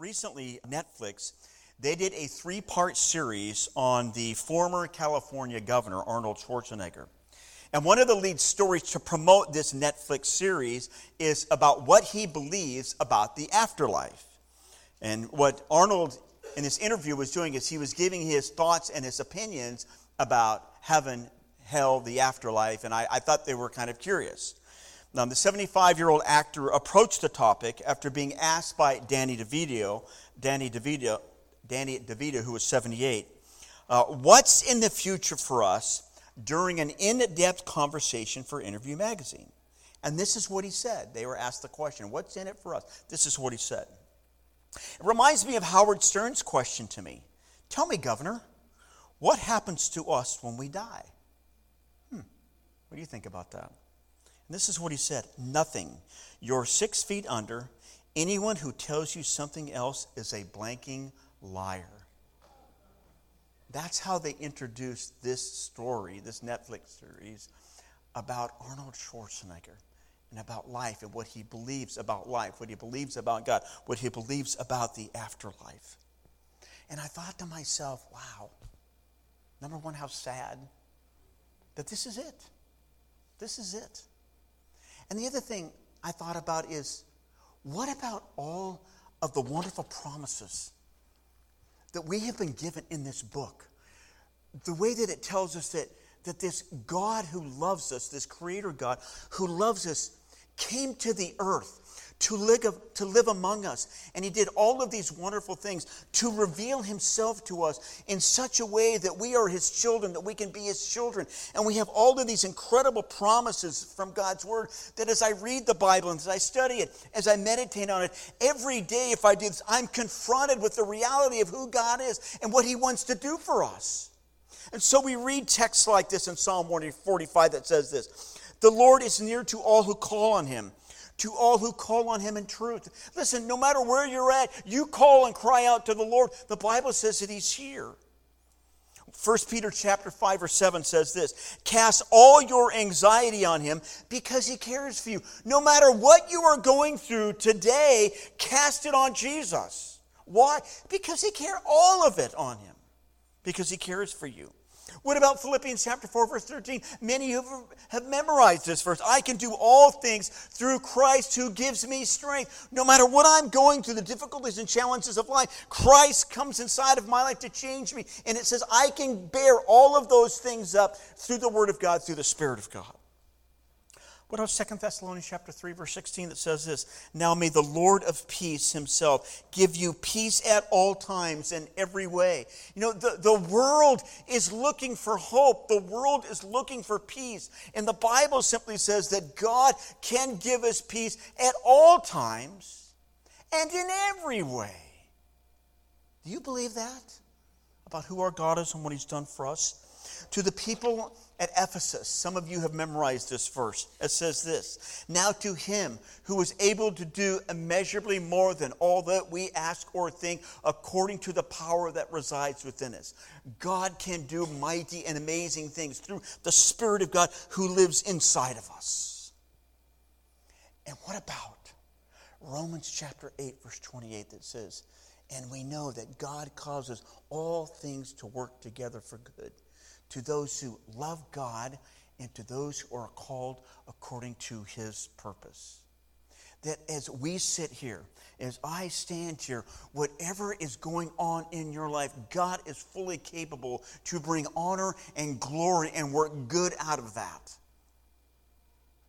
Recently, Netflix, they did a three part series on the former California governor, Arnold Schwarzenegger. And one of the lead stories to promote this Netflix series is about what he believes about the afterlife. And what Arnold in this interview was doing is he was giving his thoughts and his opinions about heaven, hell, the afterlife, and I, I thought they were kind of curious. Now, the 75 year old actor approached the topic after being asked by Danny DeVito, Danny DeVito, Danny DeVito, who was 78, uh, what's in the future for us during an in depth conversation for Interview Magazine? And this is what he said. They were asked the question, What's in it for us? This is what he said. It reminds me of Howard Stern's question to me Tell me, Governor, what happens to us when we die? Hmm, what do you think about that? This is what he said Nothing. You're six feet under. Anyone who tells you something else is a blanking liar. That's how they introduced this story, this Netflix series about Arnold Schwarzenegger and about life and what he believes about life, what he believes about God, what he believes about the afterlife. And I thought to myself, wow, number one, how sad that this is it. This is it. And the other thing I thought about is what about all of the wonderful promises that we have been given in this book? The way that it tells us that, that this God who loves us, this Creator God who loves us, came to the earth to live, to live among us. And he did all of these wonderful things to reveal himself to us in such a way that we are his children, that we can be his children. And we have all of these incredible promises from God's word that as I read the Bible and as I study it, as I meditate on it, every day, if I do this, I'm confronted with the reality of who God is and what he wants to do for us. And so we read texts like this in Psalm 145 that says this The Lord is near to all who call on him to all who call on him in truth. Listen, no matter where you're at, you call and cry out to the Lord. The Bible says that he's here. 1 Peter chapter 5 or 7 says this Cast all your anxiety on him because he cares for you. No matter what you are going through today, cast it on Jesus. Why? Because he cares all of it on him. Because he cares for you. What about Philippians chapter 4, verse 13? Many of have memorized this verse. I can do all things through Christ who gives me strength. No matter what I'm going through, the difficulties and challenges of life, Christ comes inside of my life to change me. And it says, I can bear all of those things up through the Word of God, through the Spirit of God. What about Second Thessalonians chapter 3, verse 16 that says this? Now may the Lord of peace himself give you peace at all times in every way. You know, the, the world is looking for hope. The world is looking for peace. And the Bible simply says that God can give us peace at all times and in every way. Do you believe that? About who our God is and what he's done for us? To the people at Ephesus, some of you have memorized this verse. It says this Now to him who is able to do immeasurably more than all that we ask or think, according to the power that resides within us. God can do mighty and amazing things through the Spirit of God who lives inside of us. And what about Romans chapter 8, verse 28 that says, And we know that God causes all things to work together for good to those who love God and to those who are called according to his purpose. That as we sit here, as I stand here, whatever is going on in your life, God is fully capable to bring honor and glory and work good out of that.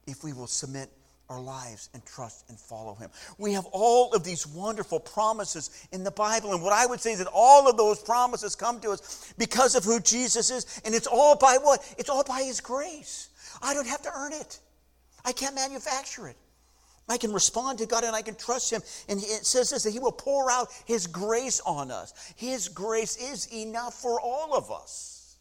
If we will submit our lives and trust and follow him. We have all of these wonderful promises in the Bible. And what I would say is that all of those promises come to us because of who Jesus is. And it's all by what? It's all by his grace. I don't have to earn it, I can't manufacture it. I can respond to God and I can trust Him. And it says this that He will pour out His grace on us. His grace is enough for all of us.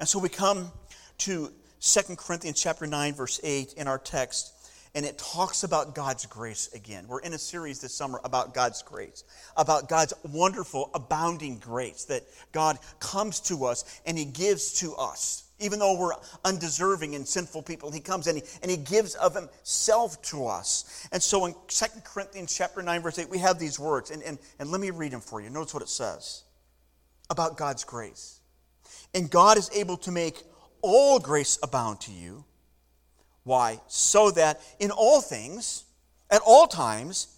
And so we come to 2 Corinthians chapter 9 verse 8 in our text and it talks about God's grace again. We're in a series this summer about God's grace, about God's wonderful abounding grace that God comes to us and he gives to us Even though we're undeserving and sinful people, he comes and he, and he gives of himself to us. And so in 2 Corinthians chapter 9, verse 8, we have these words. And, and, and let me read them for you. Notice what it says about God's grace. And God is able to make all grace abound to you. Why? So that in all things, at all times,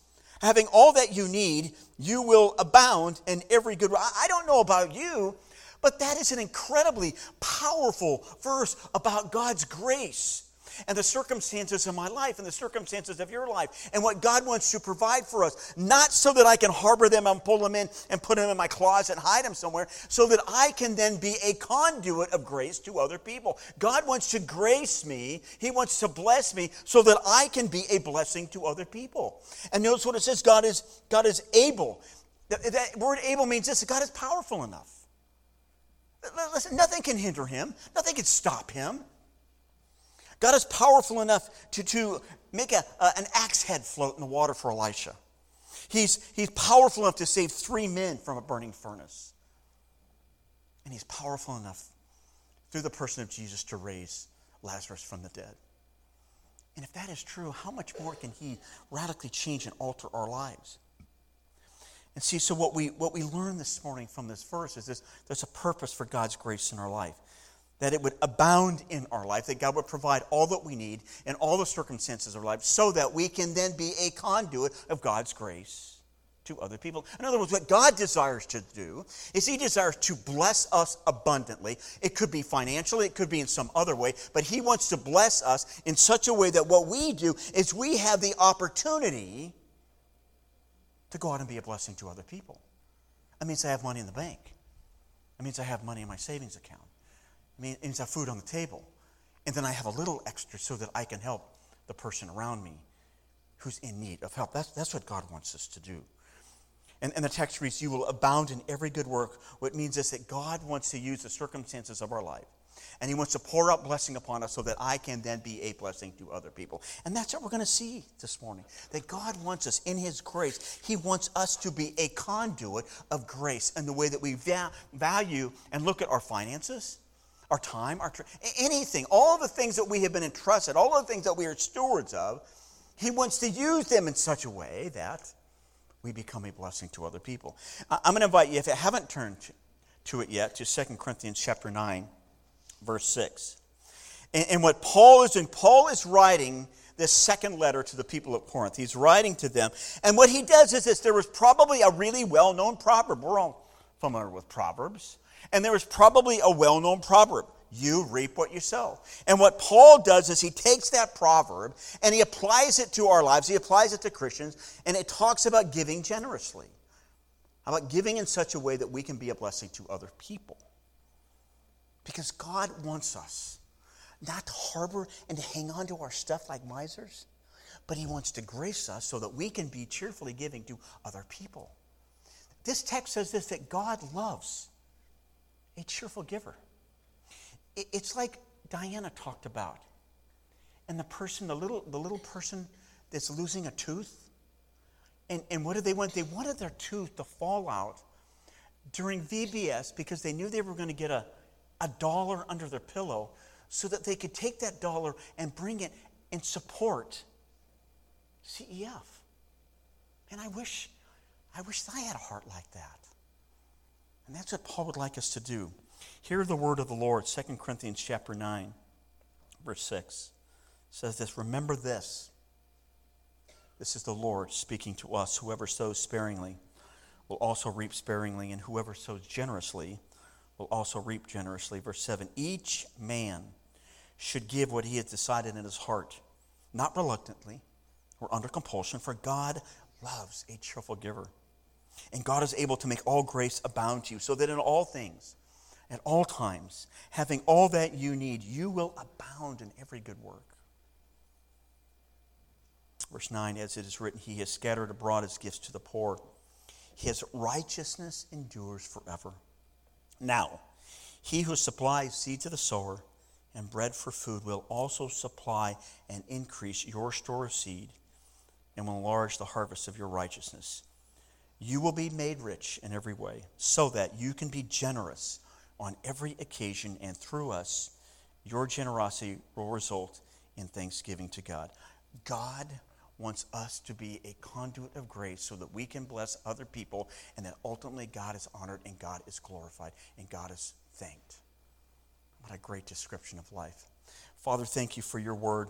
having all that you need, you will abound in every good. I don't know about you, but that is an incredibly powerful verse about God's grace and the circumstances of my life and the circumstances of your life and what God wants to provide for us. Not so that I can harbor them and pull them in and put them in my closet and hide them somewhere, so that I can then be a conduit of grace to other people. God wants to grace me, He wants to bless me so that I can be a blessing to other people. And notice what it says God is, God is able. That, word able means this God is powerful enough. Listen, nothing can hinder him, nothing can stop him. God is powerful enough to, to make a, uh, an axe head float in the water for Elisha. He's, he's powerful enough to save three men from a burning furnace. And he's powerful enough through the person of Jesus to raise Lazarus from the dead. And if that is true, how much more can he radically change and alter our lives? And see, so what we what we learn this morning from this verse is this there's a purpose for God's grace in our life that it would abound in our life, that God would provide all that we need in all the circumstances of our life, so that we can then be a conduit of God's grace to other people. In other words, what God desires to do is He desires to bless us abundantly. It could be financially, it could be in some other way, but He wants to bless us in such a way that what we do is we have the opportunity to go out and be a blessing to other people. That means I have money in the bank. That means I have money in my savings account means I have food on the table. And then I have a little extra so that I can help the person around me who's in need of help. That's, that's what God wants us to do. And, and the text reads, You will abound in every good work. What means is that God wants to use the circumstances of our life and He wants to pour out blessing upon us so that I can then be a blessing to other people. And that's what we're going to see this morning. That God wants us in His grace, He wants us to be a conduit of grace in the way that we va- value and look at our finances our time, our anything, all the things that we have been entrusted, all the things that we are stewards of, He wants to use them in such a way that we become a blessing to other people. I'm going to invite you, if you haven't turned to it yet, to 2 Corinthians chapter 9, verse 6. And, and what Paul is doing, Paul is writing this second letter to the people of Corinth. He's writing to them. And what he does is this there was probably a really well known proverb. We're all familiar with Proverbs. And there was probably a well known proverb you reap what you sow. And what Paul does is he takes that proverb and he applies it to our lives, he applies it to Christians, and it talks about giving generously. About giving in such a way that we can be a blessing to other people? Because God wants us not to harbor and to hang on to our stuff like misers, but He wants to grace us so that we can be cheerfully giving to other people. This text says this that God loves a cheerful giver. It's like Diana talked about. And the person, the little, the little person that's losing a tooth. And, and what did they want? They wanted their tooth to fall out during VBS because they knew they were going to get a, a dollar under their pillow so that they could take that dollar and bring it and support CEF. And I wish, I wish I had a heart like that. And that's what Paul would like us to do. Hear the word of the Lord, 2 Corinthians chapter 9, verse 6 says this Remember this. This is the Lord speaking to us. Whoever sows sparingly will also reap sparingly, and whoever sows generously will also reap generously. Verse 7 Each man should give what he has decided in his heart, not reluctantly or under compulsion, for God loves a cheerful giver. And God is able to make all grace abound to you, so that in all things, at all times, having all that you need, you will abound in every good work. Verse 9, as it is written, He has scattered abroad His gifts to the poor. His righteousness endures forever. Now, He who supplies seed to the sower and bread for food will also supply and increase your store of seed and will enlarge the harvest of your righteousness you will be made rich in every way, so that you can be generous on every occasion, and through us, your generosity will result in thanksgiving to God. God wants us to be a conduit of grace so that we can bless other people and that ultimately God is honored and God is glorified and God is thanked. What a great description of life. Father, thank you for your word.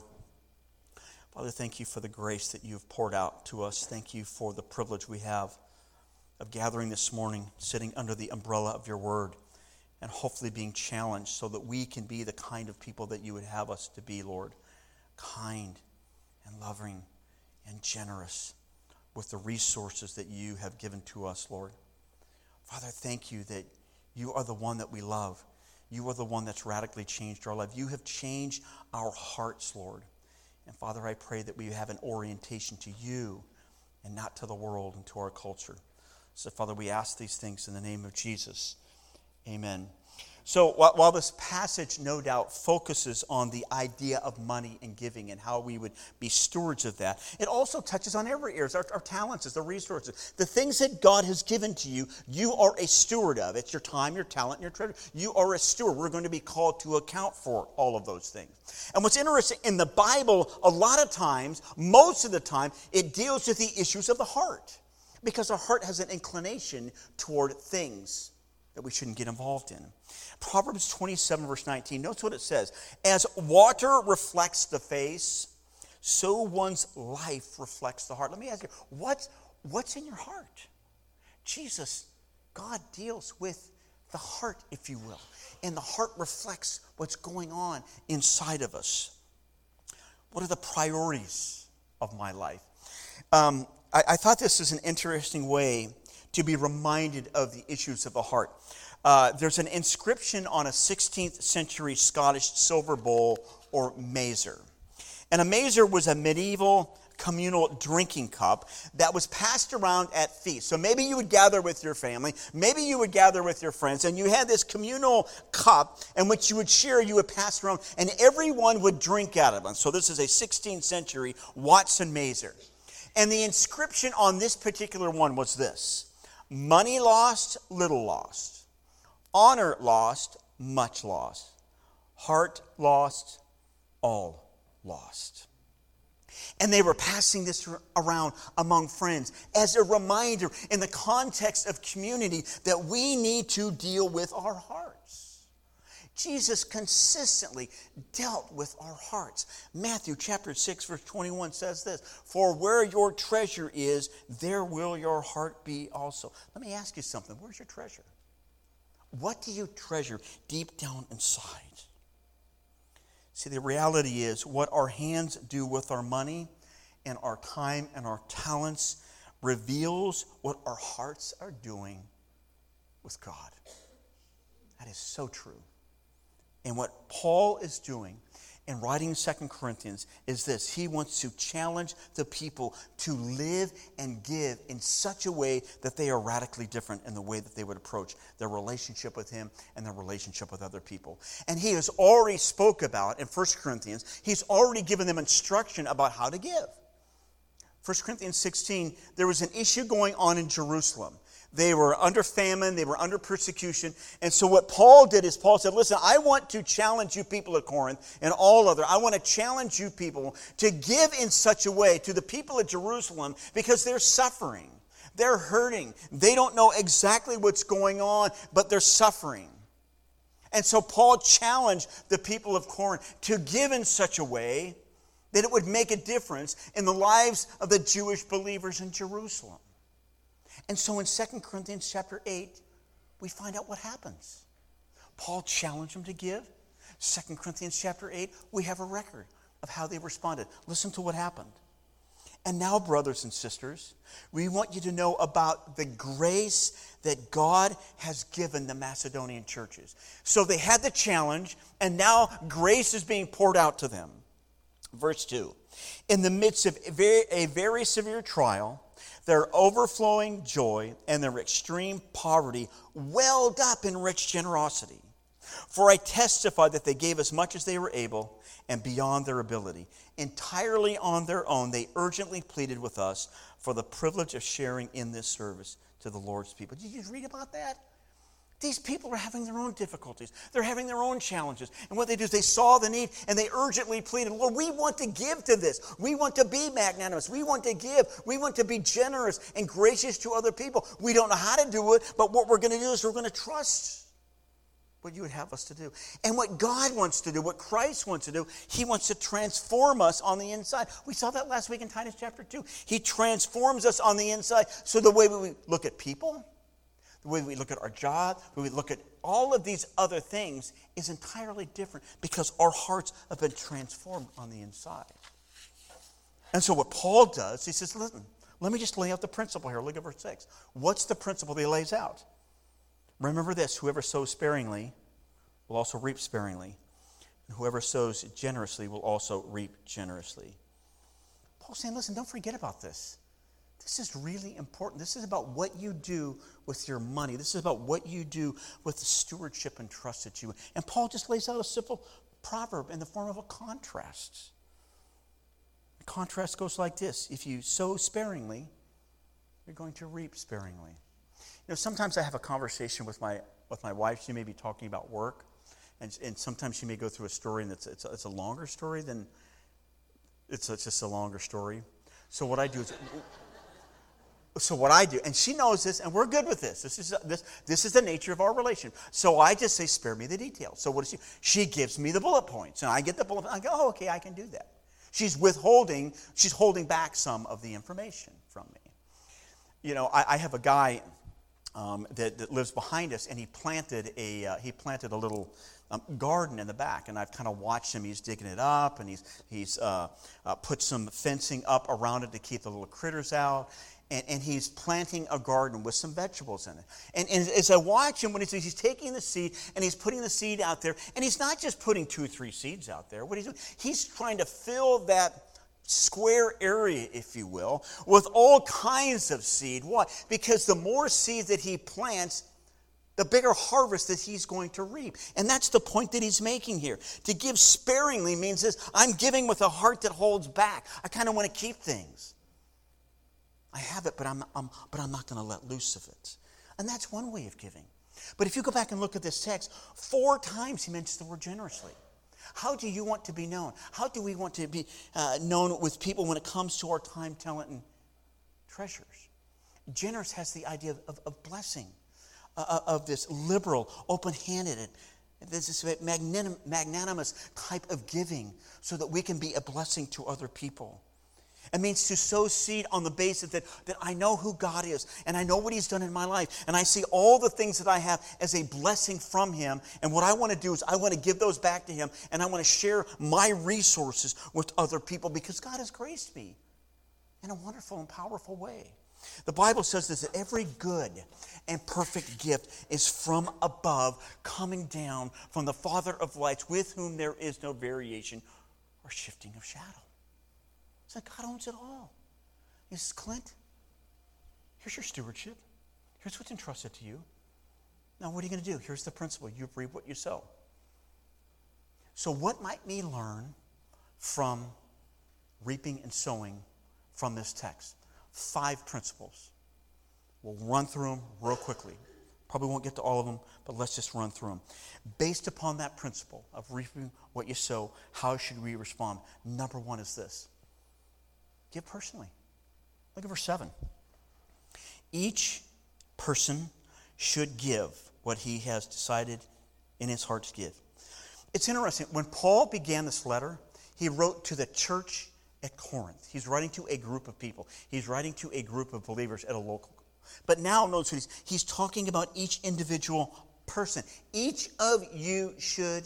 Father, thank you for the grace that you've poured out to us. Thank you for the privilege we have of gathering this morning, sitting under the umbrella of your word, and hopefully being challenged so that we can be the kind of people that you would have us to be, Lord. Kind and loving and generous with the resources that you have given to us, Lord. Father, thank you that you are the one that we love. You are the one that's radically changed our life. You have changed our hearts, Lord. And Father, I pray that we have an orientation to you and not to the world and to our culture. So, Father, we ask these things in the name of Jesus. Amen. So, while this passage no doubt focuses on the idea of money and giving and how we would be stewards of that, it also touches on every area our, our talents, the resources, the things that God has given to you. You are a steward of. It's your time, your talent, and your treasure. You are a steward. We're going to be called to account for all of those things. And what's interesting in the Bible, a lot of times, most of the time, it deals with the issues of the heart because our heart has an inclination toward things that we shouldn't get involved in. Proverbs 27, verse 19, notice what it says As water reflects the face, so one's life reflects the heart. Let me ask you, what's, what's in your heart? Jesus, God deals with the heart, if you will, and the heart reflects what's going on inside of us. What are the priorities of my life? Um, I, I thought this is an interesting way to be reminded of the issues of the heart. Uh, there's an inscription on a 16th century Scottish silver bowl or mazer. And a mazer was a medieval communal drinking cup that was passed around at feasts. So maybe you would gather with your family, maybe you would gather with your friends, and you had this communal cup in which you would share, you would pass around, and everyone would drink out of it. So this is a 16th century Watson Mazer. And the inscription on this particular one was this Money lost, little lost. Honor lost, much lost. Heart lost, all lost. And they were passing this around among friends as a reminder in the context of community that we need to deal with our hearts. Jesus consistently dealt with our hearts. Matthew chapter 6 verse 21 says this, "For where your treasure is, there will your heart be also." Let me ask you something. Where's your treasure? What do you treasure deep down inside? See, the reality is what our hands do with our money and our time and our talents reveals what our hearts are doing with God. That is so true. And what Paul is doing in writing Second Corinthians is this He wants to challenge the people to live and give in such a way that they are radically different in the way that they would approach their relationship with Him and their relationship with other people. And He has already spoke about in First Corinthians, He's already given them instruction about how to give. 1 Corinthians 16, there was an issue going on in Jerusalem. They were under famine, they were under persecution. And so, what Paul did is, Paul said, Listen, I want to challenge you people at Corinth and all other. I want to challenge you people to give in such a way to the people of Jerusalem because they're suffering. They're hurting. They don't know exactly what's going on, but they're suffering. And so, Paul challenged the people of Corinth to give in such a way that it would make a difference in the lives of the Jewish believers in Jerusalem. And so in 2 Corinthians chapter 8, we find out what happens. Paul challenged them to give. 2 Corinthians chapter 8, we have a record of how they responded. Listen to what happened. And now, brothers and sisters, we want you to know about the grace that God has given the Macedonian churches. So they had the challenge, and now grace is being poured out to them. Verse 2 In the midst of a very, a very severe trial, their overflowing joy and their extreme poverty welled up in rich generosity. For I testify that they gave as much as they were able and beyond their ability. Entirely on their own, they urgently pleaded with us for the privilege of sharing in this service to the Lord's people. Did you just read about that? These people are having their own difficulties. They're having their own challenges. And what they do is they saw the need and they urgently pleaded, Lord, we want to give to this. We want to be magnanimous. We want to give. We want to be generous and gracious to other people. We don't know how to do it, but what we're going to do is we're going to trust what you would have us to do. And what God wants to do, what Christ wants to do, He wants to transform us on the inside. We saw that last week in Titus chapter 2. He transforms us on the inside. So the way we look at people, the way we look at our job, the way we look at all of these other things is entirely different because our hearts have been transformed on the inside. And so what Paul does, he says, listen, let me just lay out the principle here. Look at verse 6. What's the principle that he lays out? Remember this whoever sows sparingly will also reap sparingly, and whoever sows generously will also reap generously. Paul's saying, listen, don't forget about this. This is really important. This is about what you do with your money. This is about what you do with the stewardship entrusted to you. And Paul just lays out a simple proverb in the form of a contrast. The contrast goes like this If you sow sparingly, you're going to reap sparingly. You know, sometimes I have a conversation with my, with my wife. She may be talking about work, and, and sometimes she may go through a story, and it's, it's, a, it's a longer story than it's, it's just a longer story. So what I do is, so what I do, and she knows this, and we're good with this. This is this this is the nature of our relation. So I just say, spare me the details. So what does she? She gives me the bullet points, and I get the bullet. I go, oh, okay, I can do that. She's withholding. She's holding back some of the information from me. You know, I, I have a guy um, that, that, lives behind us, and he planted a uh, he planted a little um, garden in the back, and I've kind of watched him. He's digging it up, and he's he's uh, uh, put some fencing up around it to keep the little critters out. And, and, he's planting a garden with some vegetables in it. And, and as I watch him, when he's, he's taking the seed and he's putting the seed out there, and he's not just putting two or three seeds out there. What he's doing, he's trying to fill that square area, if you will, with all kinds of seed. Why? Because the more seed that he plants, the bigger harvest that he's going to reap. And that's the point that he's making here. To give sparingly means this I'm giving with a heart that holds back. I kind of want to keep things. I have it, but I'm, I'm but I'm not going to let loose of it. And that's one way of giving. But if you go back and look at this text, four times he mentions the word generously. How do you want to be known? How do we want to be uh, known with people when it comes to our time, talent, and treasures? Generous has the idea of, of, of blessing, uh, uh of this liberal, open handed, and this magnanimous type of giving so that we can be a blessing to other people. It means to sow seed on the basis that, that I know who God is and I know what He's done in my life. And I see all the things that I have as a blessing from Him. And what I want to do is I want to give those back to Him and I want to share my resources with other people because God has graced me in a wonderful and powerful way. The Bible says this that every good and perfect gift is from above, coming down from the Father of lights, with whom there is no variation or shifting of shadow. It's like God owns it all. He says, Clint, here's your stewardship. Here's what's entrusted to you. Now, what are you going to do? Here's the principle you reap what you sow. So, what might we learn from reaping and sowing from this text? Five principles. We'll run through them real quickly. Probably won't get to all of them, but let's just run through them. Based upon that principle of reaping what you sow, how should we respond? Number one is this Give personally. Look at verse 7. Each person should give what he has decided in his heart to give. It's interesting. When Paul began this letter, he wrote to the church at Corinth. He's writing to a group of people, he's writing to a group of believers at a local. But now, notice he's, he's talking about each individual person. Each of you should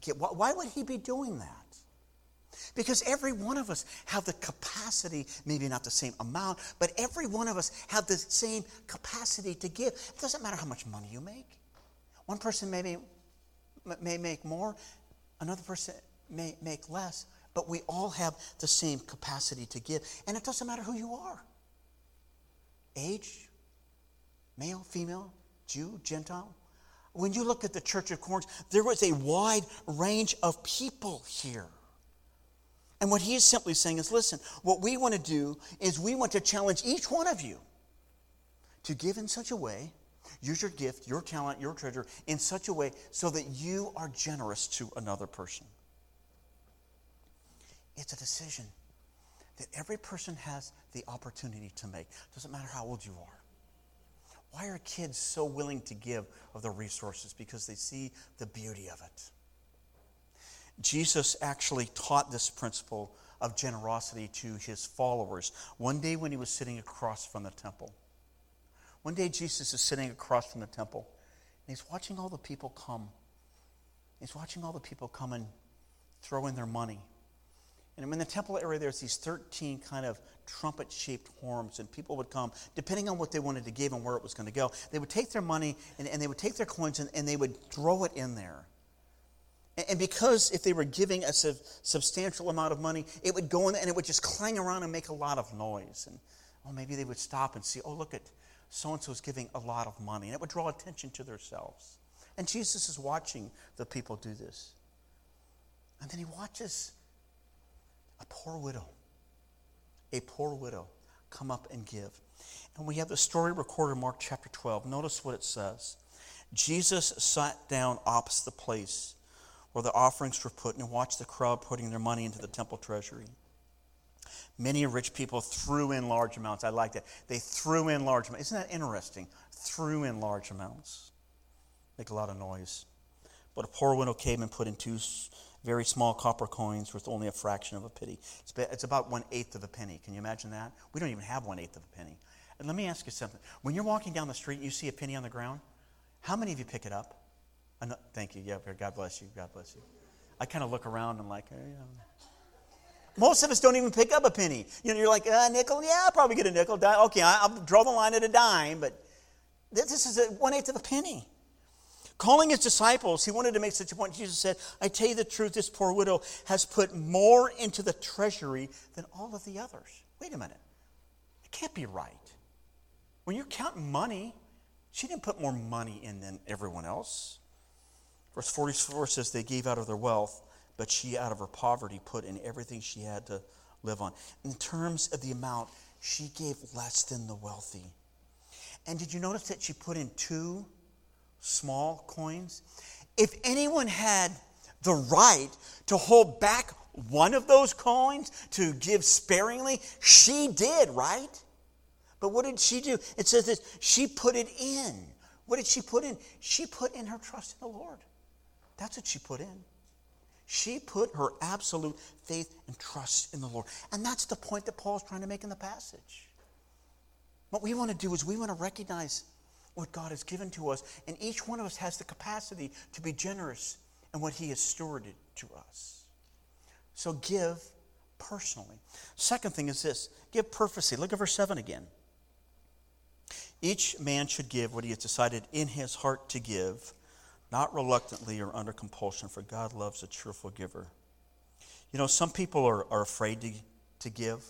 give. Why would he be doing that? Because every one of us have the capacity, maybe not the same amount, but every one of us have the same capacity to give. It doesn't matter how much money you make. One person may, may make more, another person may make less, but we all have the same capacity to give. And it doesn't matter who you are age, male, female, Jew, Gentile. When you look at the Church of Corinth, there was a wide range of people here. And what he is simply saying is listen, what we want to do is we want to challenge each one of you to give in such a way Use your gift, your talent, your treasure in such a way so that you are generous to another person. It's a decision that every person has the opportunity to make. Doesn't matter how old you are. Why are kids so willing to give of their resources? Because they see the beauty of it. Jesus actually taught this principle of generosity to his followers one day when he was sitting across from the temple. One day, Jesus is sitting across from the temple, and he's watching all the people come. He's watching all the people come and throw in their money. And in the temple area, there's these 13 kind of trumpet shaped horns, and people would come, depending on what they wanted to give and where it was going to go. They would take their money and, and they would take their coins and, and, they would throw it in there. And, because if they were giving a sub, substantial amount of money, it would go in and it would just clang around and make a lot of noise. And oh, maybe they would stop and see, oh, look at so and so is giving a lot of money. And it would draw attention to themselves. And Jesus is watching the people do this. And then he watches a poor widow, a poor widow, come up and give. And we have the story recorded in Mark chapter 12. Notice what it says. Jesus sat down opposite the place where the offerings were put and watched the crowd putting their money into the temple treasury. Many rich people threw in large amounts. I like that. They threw in large amounts. Isn't that interesting? Threw in large amounts. Make a lot of noise. But a poor widow came and put in two very small copper coins worth only a fraction of a penny. It's about one eighth of a penny. Can you imagine that? We don't even have one eighth of a penny. And let me ask you something. When you're walking down the street and you see a penny on the ground, how many of you pick it up? Know, thank you. Yeah, God bless you. God bless you. I kind of look around and like, hey, um. most of us don't even pick up a penny. You know, you're like, a uh, nickel? Yeah, I'll probably get a nickel. Okay, I'll draw the line at a dime, but this is a one eighth of a penny. Calling his disciples, he wanted to make such a point. Jesus said, I tell you the truth, this poor widow has put more into the treasury than all of the others. Wait a minute. It can't be right. When you're counting money, she didn't put more money in than everyone else. Verse 44 says, They gave out of their wealth, but she out of her poverty put in everything she had to live on. In terms of the amount, she gave less than the wealthy. And did you notice that she put in two small coins. If anyone had the right to hold back one of those coins to give sparingly, she did, right? But what did she do? It says this she put it in. What did she put in? She put in her trust in the Lord. That's what she put in. She put her absolute faith and trust in the Lord. And that's the point that Paul's trying to make in the passage. What we want to do is we want to recognize what God has given to us, and each one of us has the capacity to be generous in what He has stewarded to us. So give personally. Second thing is this give purposely. Look at verse 7 again. Each man should give what he has decided in his heart to give, not reluctantly or under compulsion, for God loves a cheerful giver. You know, some people are, are afraid to, to give.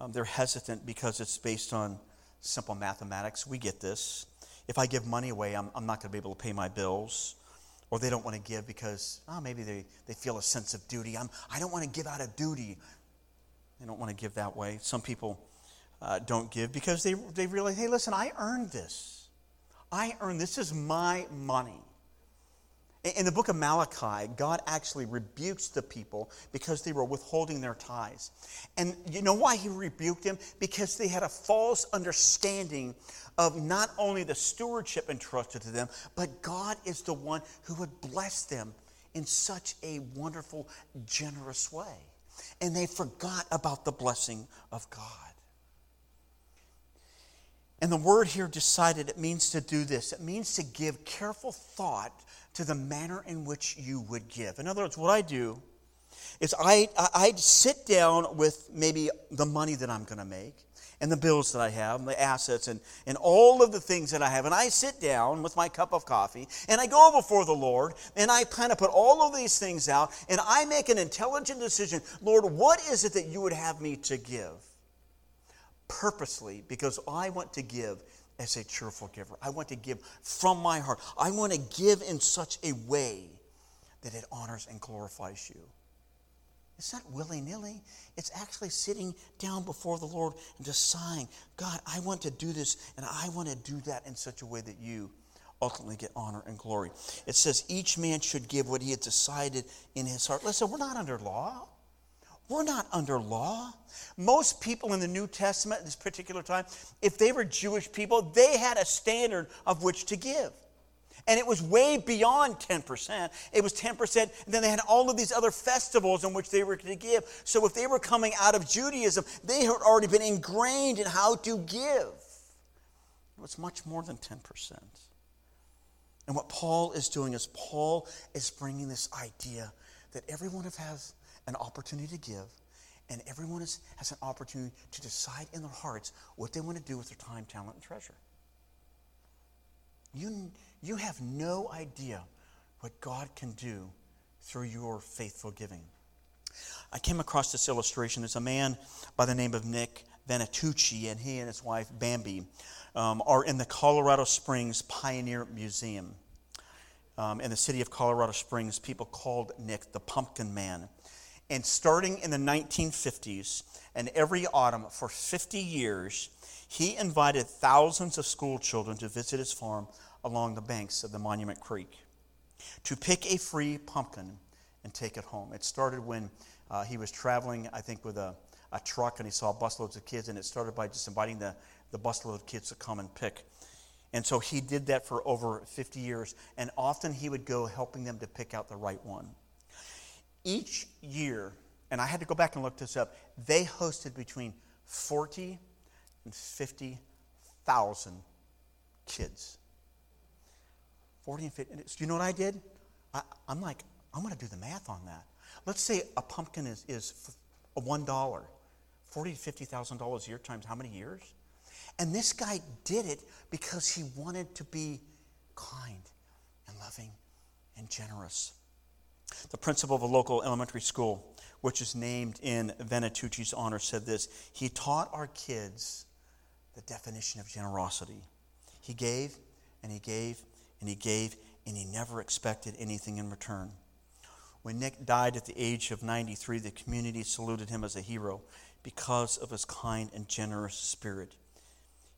Um, they're hesitant because it's based on simple mathematics. We get this. If I give money away, I'm, I'm not going to be able to pay my bills. Or they don't want to give because, oh, maybe they, they feel a sense of duty. I'm, I don't want to give out of duty. They don't want to give that way. Some people uh, don't give because they, they realize, hey, listen, I earned this. I earned this is my money. In the book of Malachi, God actually rebukes the people because they were withholding their tithes. And you know why he rebuked them? Because they had a false understanding of not only the stewardship entrusted to them, but God is the one who would bless them in such a wonderful, generous way. And they forgot about the blessing of God. And the word here decided it means to do this. It means to give careful thought to the manner in which you would give. In other words, what I do is I, I, sit down with maybe the money that I'm going to make and the bills that I have, and the assets, and, and all of the things that I have. And I sit down with my cup of coffee and I go before the Lord and I kind of put all of these things out and I make an intelligent decision Lord, what is it that you would have me to give? Purposely, because I want to give as a cheerful giver. I want to give from my heart. I want to give in such a way that it honors and glorifies you. It's not willy nilly. It's actually sitting down before the Lord and just sighing, God, I want to do this, and I want to do that in such a way that you ultimately get honor and glory. It says each man should give what he had decided in his heart. Listen, we're not under law. We're not under law. Most people in the New Testament at this particular time, if they were Jewish people, they had a standard of which to give. And it was way beyond 10%. It was 10%. And then they had all of these other festivals in which they were to give. So if they were coming out of Judaism, they had already been ingrained in how to give. It was much more than 10%. And what Paul is doing is Paul is bringing this idea that everyone has an opportunity to give, and everyone is, has an opportunity to decide in their hearts what they want to do with their time, talent, and treasure. You, you have no idea what God can do through your faithful giving. I came across this illustration. There's a man by the name of Nick Venetucci, and he and his wife Bambi um, are in the Colorado Springs Pioneer Museum. Um, in the city of Colorado Springs, people called Nick the Pumpkin Man. And starting in the 1950s, and every autumn for 50 years, he invited thousands of school children to visit his farm along the banks of the Monument Creek to pick a free pumpkin and take it home. It started when uh, he was traveling, I think, with a, a truck and he saw busloads of kids, and it started by just inviting the, the busload of kids to come and pick. And so he did that for over 50 years, and often he would go helping them to pick out the right one. Each year, and I had to go back and look this up, they hosted between 40 and 50,000 kids. 40 and 50. Do you know what I did? I, am like, I'm going to do the math on that. Let's say a pumpkin is, is $1, forty to $50,000 a year times how many years? And this guy did it because he wanted to be kind and loving and generous. The principal of a local elementary school, which is named in Venetucci's honor, said this He taught our kids the definition of generosity. He gave and he gave and he gave, and he never expected anything in return. When Nick died at the age of 93, the community saluted him as a hero because of his kind and generous spirit.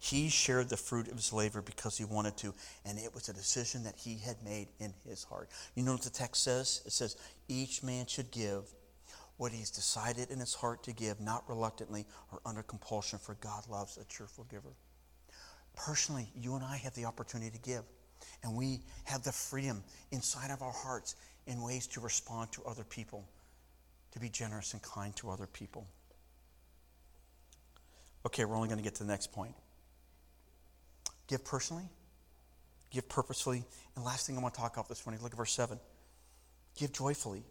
He shared the fruit of his labor because he wanted to, and it was a decision that he had made in his heart. You know what the text says? It says, Each man should give what he's decided in his heart to give, not reluctantly or under compulsion, for God loves a cheerful giver. Personally, you and I have the opportunity to give. And we have the freedom inside of our hearts in ways to respond to other people, to be generous and kind to other people. Okay, we're only going to get to the next point. Give personally, give purposefully, and last thing I want to talk about this morning, look at verse 7. Give joyfully.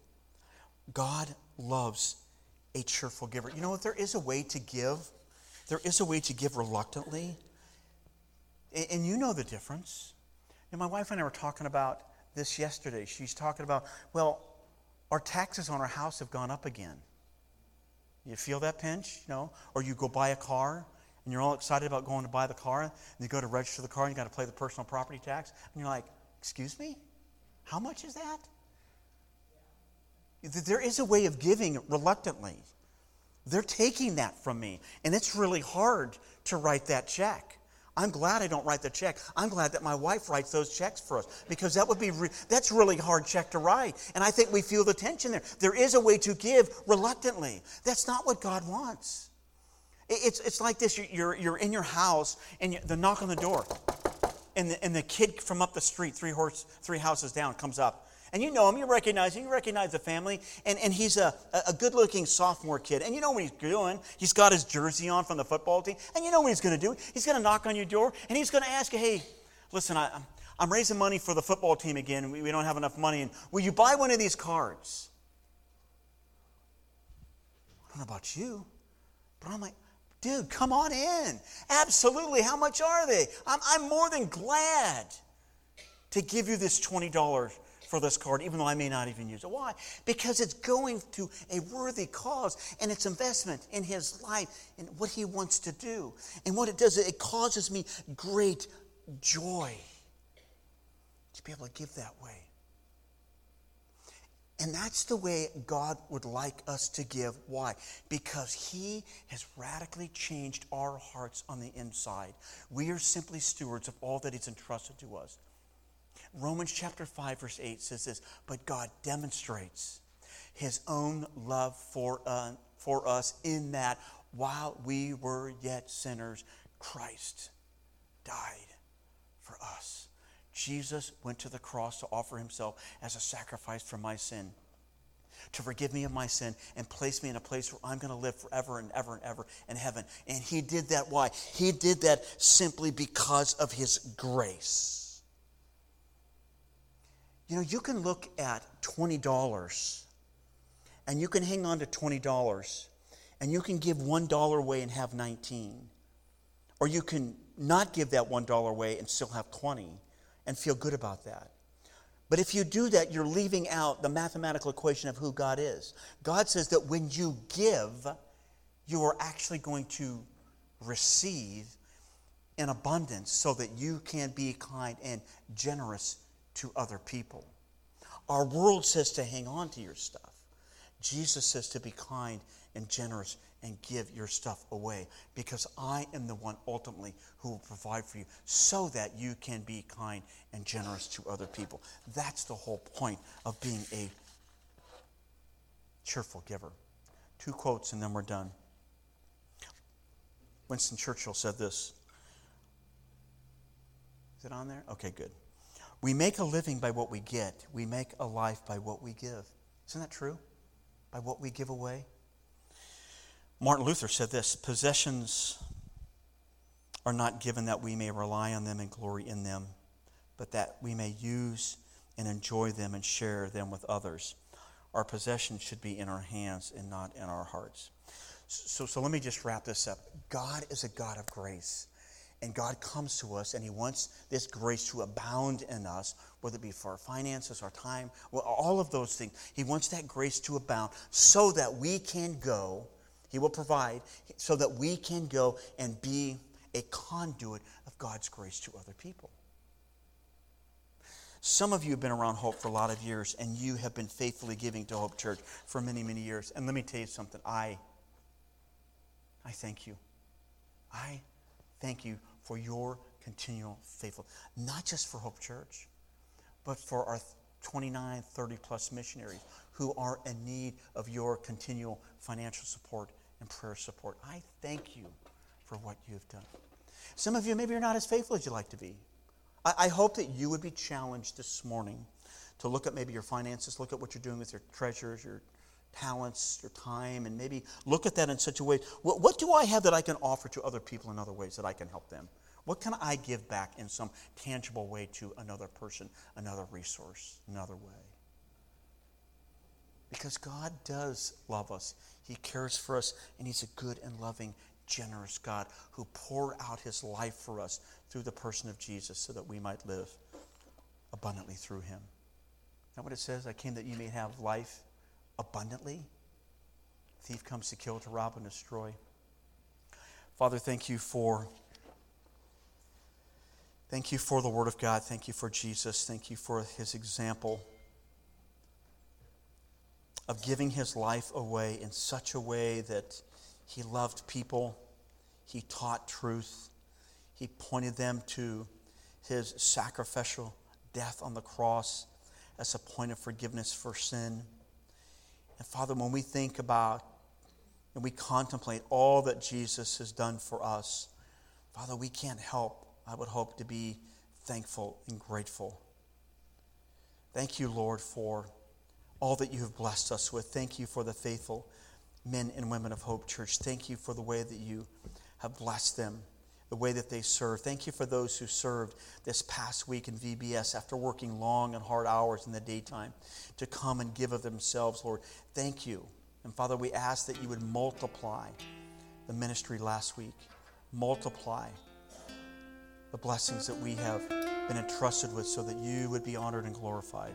God loves a cheerful giver. You know what? There is a way to give. There is a way to give reluctantly. And you know the difference. And my wife and I were talking about this yesterday. She's talking about, well, our taxes on our house have gone up again. You feel that pinch, you know? Or you go buy a car and you're all excited about going to buy the car, and you go to register the car and you got to pay the personal property tax, and you're like, excuse me? How much is that? There is a way of giving reluctantly. They're taking that from me, and it's really hard to write that check. I'm glad I don't write the check. I'm glad that my wife writes those checks for us because that would be re- that's really hard check to write. And I think we feel the tension there. There is a way to give reluctantly. That's not what God wants. It's, it's like this you're, you're in your house and the knock on the door, and the, and the kid from up the street, three, horse, three houses down, comes up and you know him, you recognize him, you recognize the family, and, and he's a, a good looking sophomore kid. And you know what he's doing. He's got his jersey on from the football team, and you know what he's going to do. He's going to knock on your door, and he's going to ask you, hey, listen, I, I'm raising money for the football team again. We, we don't have enough money. And will you buy one of these cards? I don't know about you, but I'm like, dude, come on in. Absolutely. How much are they? I'm, I'm more than glad to give you this $20 for this card, even though I may not even use it. Why? Because it's going to a worthy cause and it's investment in his life and what he wants to do. And what it does, it causes me great joy to be able to give that way. And that's the way God would like us to give. Why? Because He has radically changed our hearts on the inside. We are simply stewards of all that He's entrusted to us. Romans chapter 5, verse 8 says this But God demonstrates His own love for, uh, for us in that while we were yet sinners, Christ died for us. Jesus went to the cross to offer himself as a sacrifice for my sin, to forgive me of my sin and place me in a place where I'm going to live forever and ever and ever in heaven. And he did that why? He did that simply because of his grace. You know, you can look at $20 and you can hang on to $20 and you can give $1 away and have 19. Or you can not give that $1 away and still have 20 and feel good about that. But if you do that, you're leaving out the mathematical equation of who God is. God says that when you give, you are actually going to receive in abundance so that you can be kind and generous to other people. Our world says to hang on to your stuff. Jesus says to be kind and generous and give your stuff away because I am the one ultimately who will provide for you so that you can be kind and generous to other people. That's the whole point of being a cheerful giver. Two quotes and then we're done. Winston Churchill said this. Is it on there? Okay, good. We make a living by what we get, we make a life by what we give. Isn't that true? By what we give away? Martin Luther said this possessions are not given that we may rely on them and glory in them, but that we may use and enjoy them and share them with others. Our possessions should be in our hands and not in our hearts. So, so let me just wrap this up. God is a God of grace. And God comes to us and He wants this grace to abound in us, whether it be for our finances, our time, well, all of those things. He wants that grace to abound so that we can go he will provide so that we can go and be a conduit of God's grace to other people. Some of you have been around Hope for a lot of years, and you have been faithfully giving to Hope Church for many, many years. And let me tell you something. I, I thank you. I thank you for your continual faithful, not just for Hope Church, but for our 29, 30 plus missionaries who are in need of your continual financial support and prayer support. I thank you for what you've done. Some of you, maybe you're not as faithful as you'd like to be. I, I hope that you would be challenged this morning to look at maybe your finances, look at what you're doing with your treasures, your talents, your time, and maybe look at that in such a way. What, what, do I have that I can offer to other people in other ways that I can help them? What can I give back in some tangible way to another person, another resource, another way? Because God does love us. He cares for us, and He's a good and loving, generous God who poured out His life for us through the person of Jesus so that we might live abundantly through Him. That what it says? I came that you may have life abundantly. Thief comes to kill, to rob, and destroy. Father, thank you for. Thank you for the Word of God. Thank you for Jesus. Thank you for His example of giving his life away in such a way that he loved people, he taught truth, he pointed them to his sacrificial death on the cross as a point of forgiveness for sin. And Father, when we think about and we contemplate all that Jesus has done for us, Father, we can't help, I would hope, to be thankful and grateful. Thank you, Lord, for all that you have blessed us with. Thank you for the faithful men and women of Hope Church. Thank you for the way that you have blessed them, the way that they serve. Thank you for those who served this past week in VBS after working long and hard hours in the daytime to come and give of themselves, Lord. Thank you. And Father, we ask that you would multiply the ministry last week, multiply the blessings that we have been entrusted with so that you would be honored and glorified.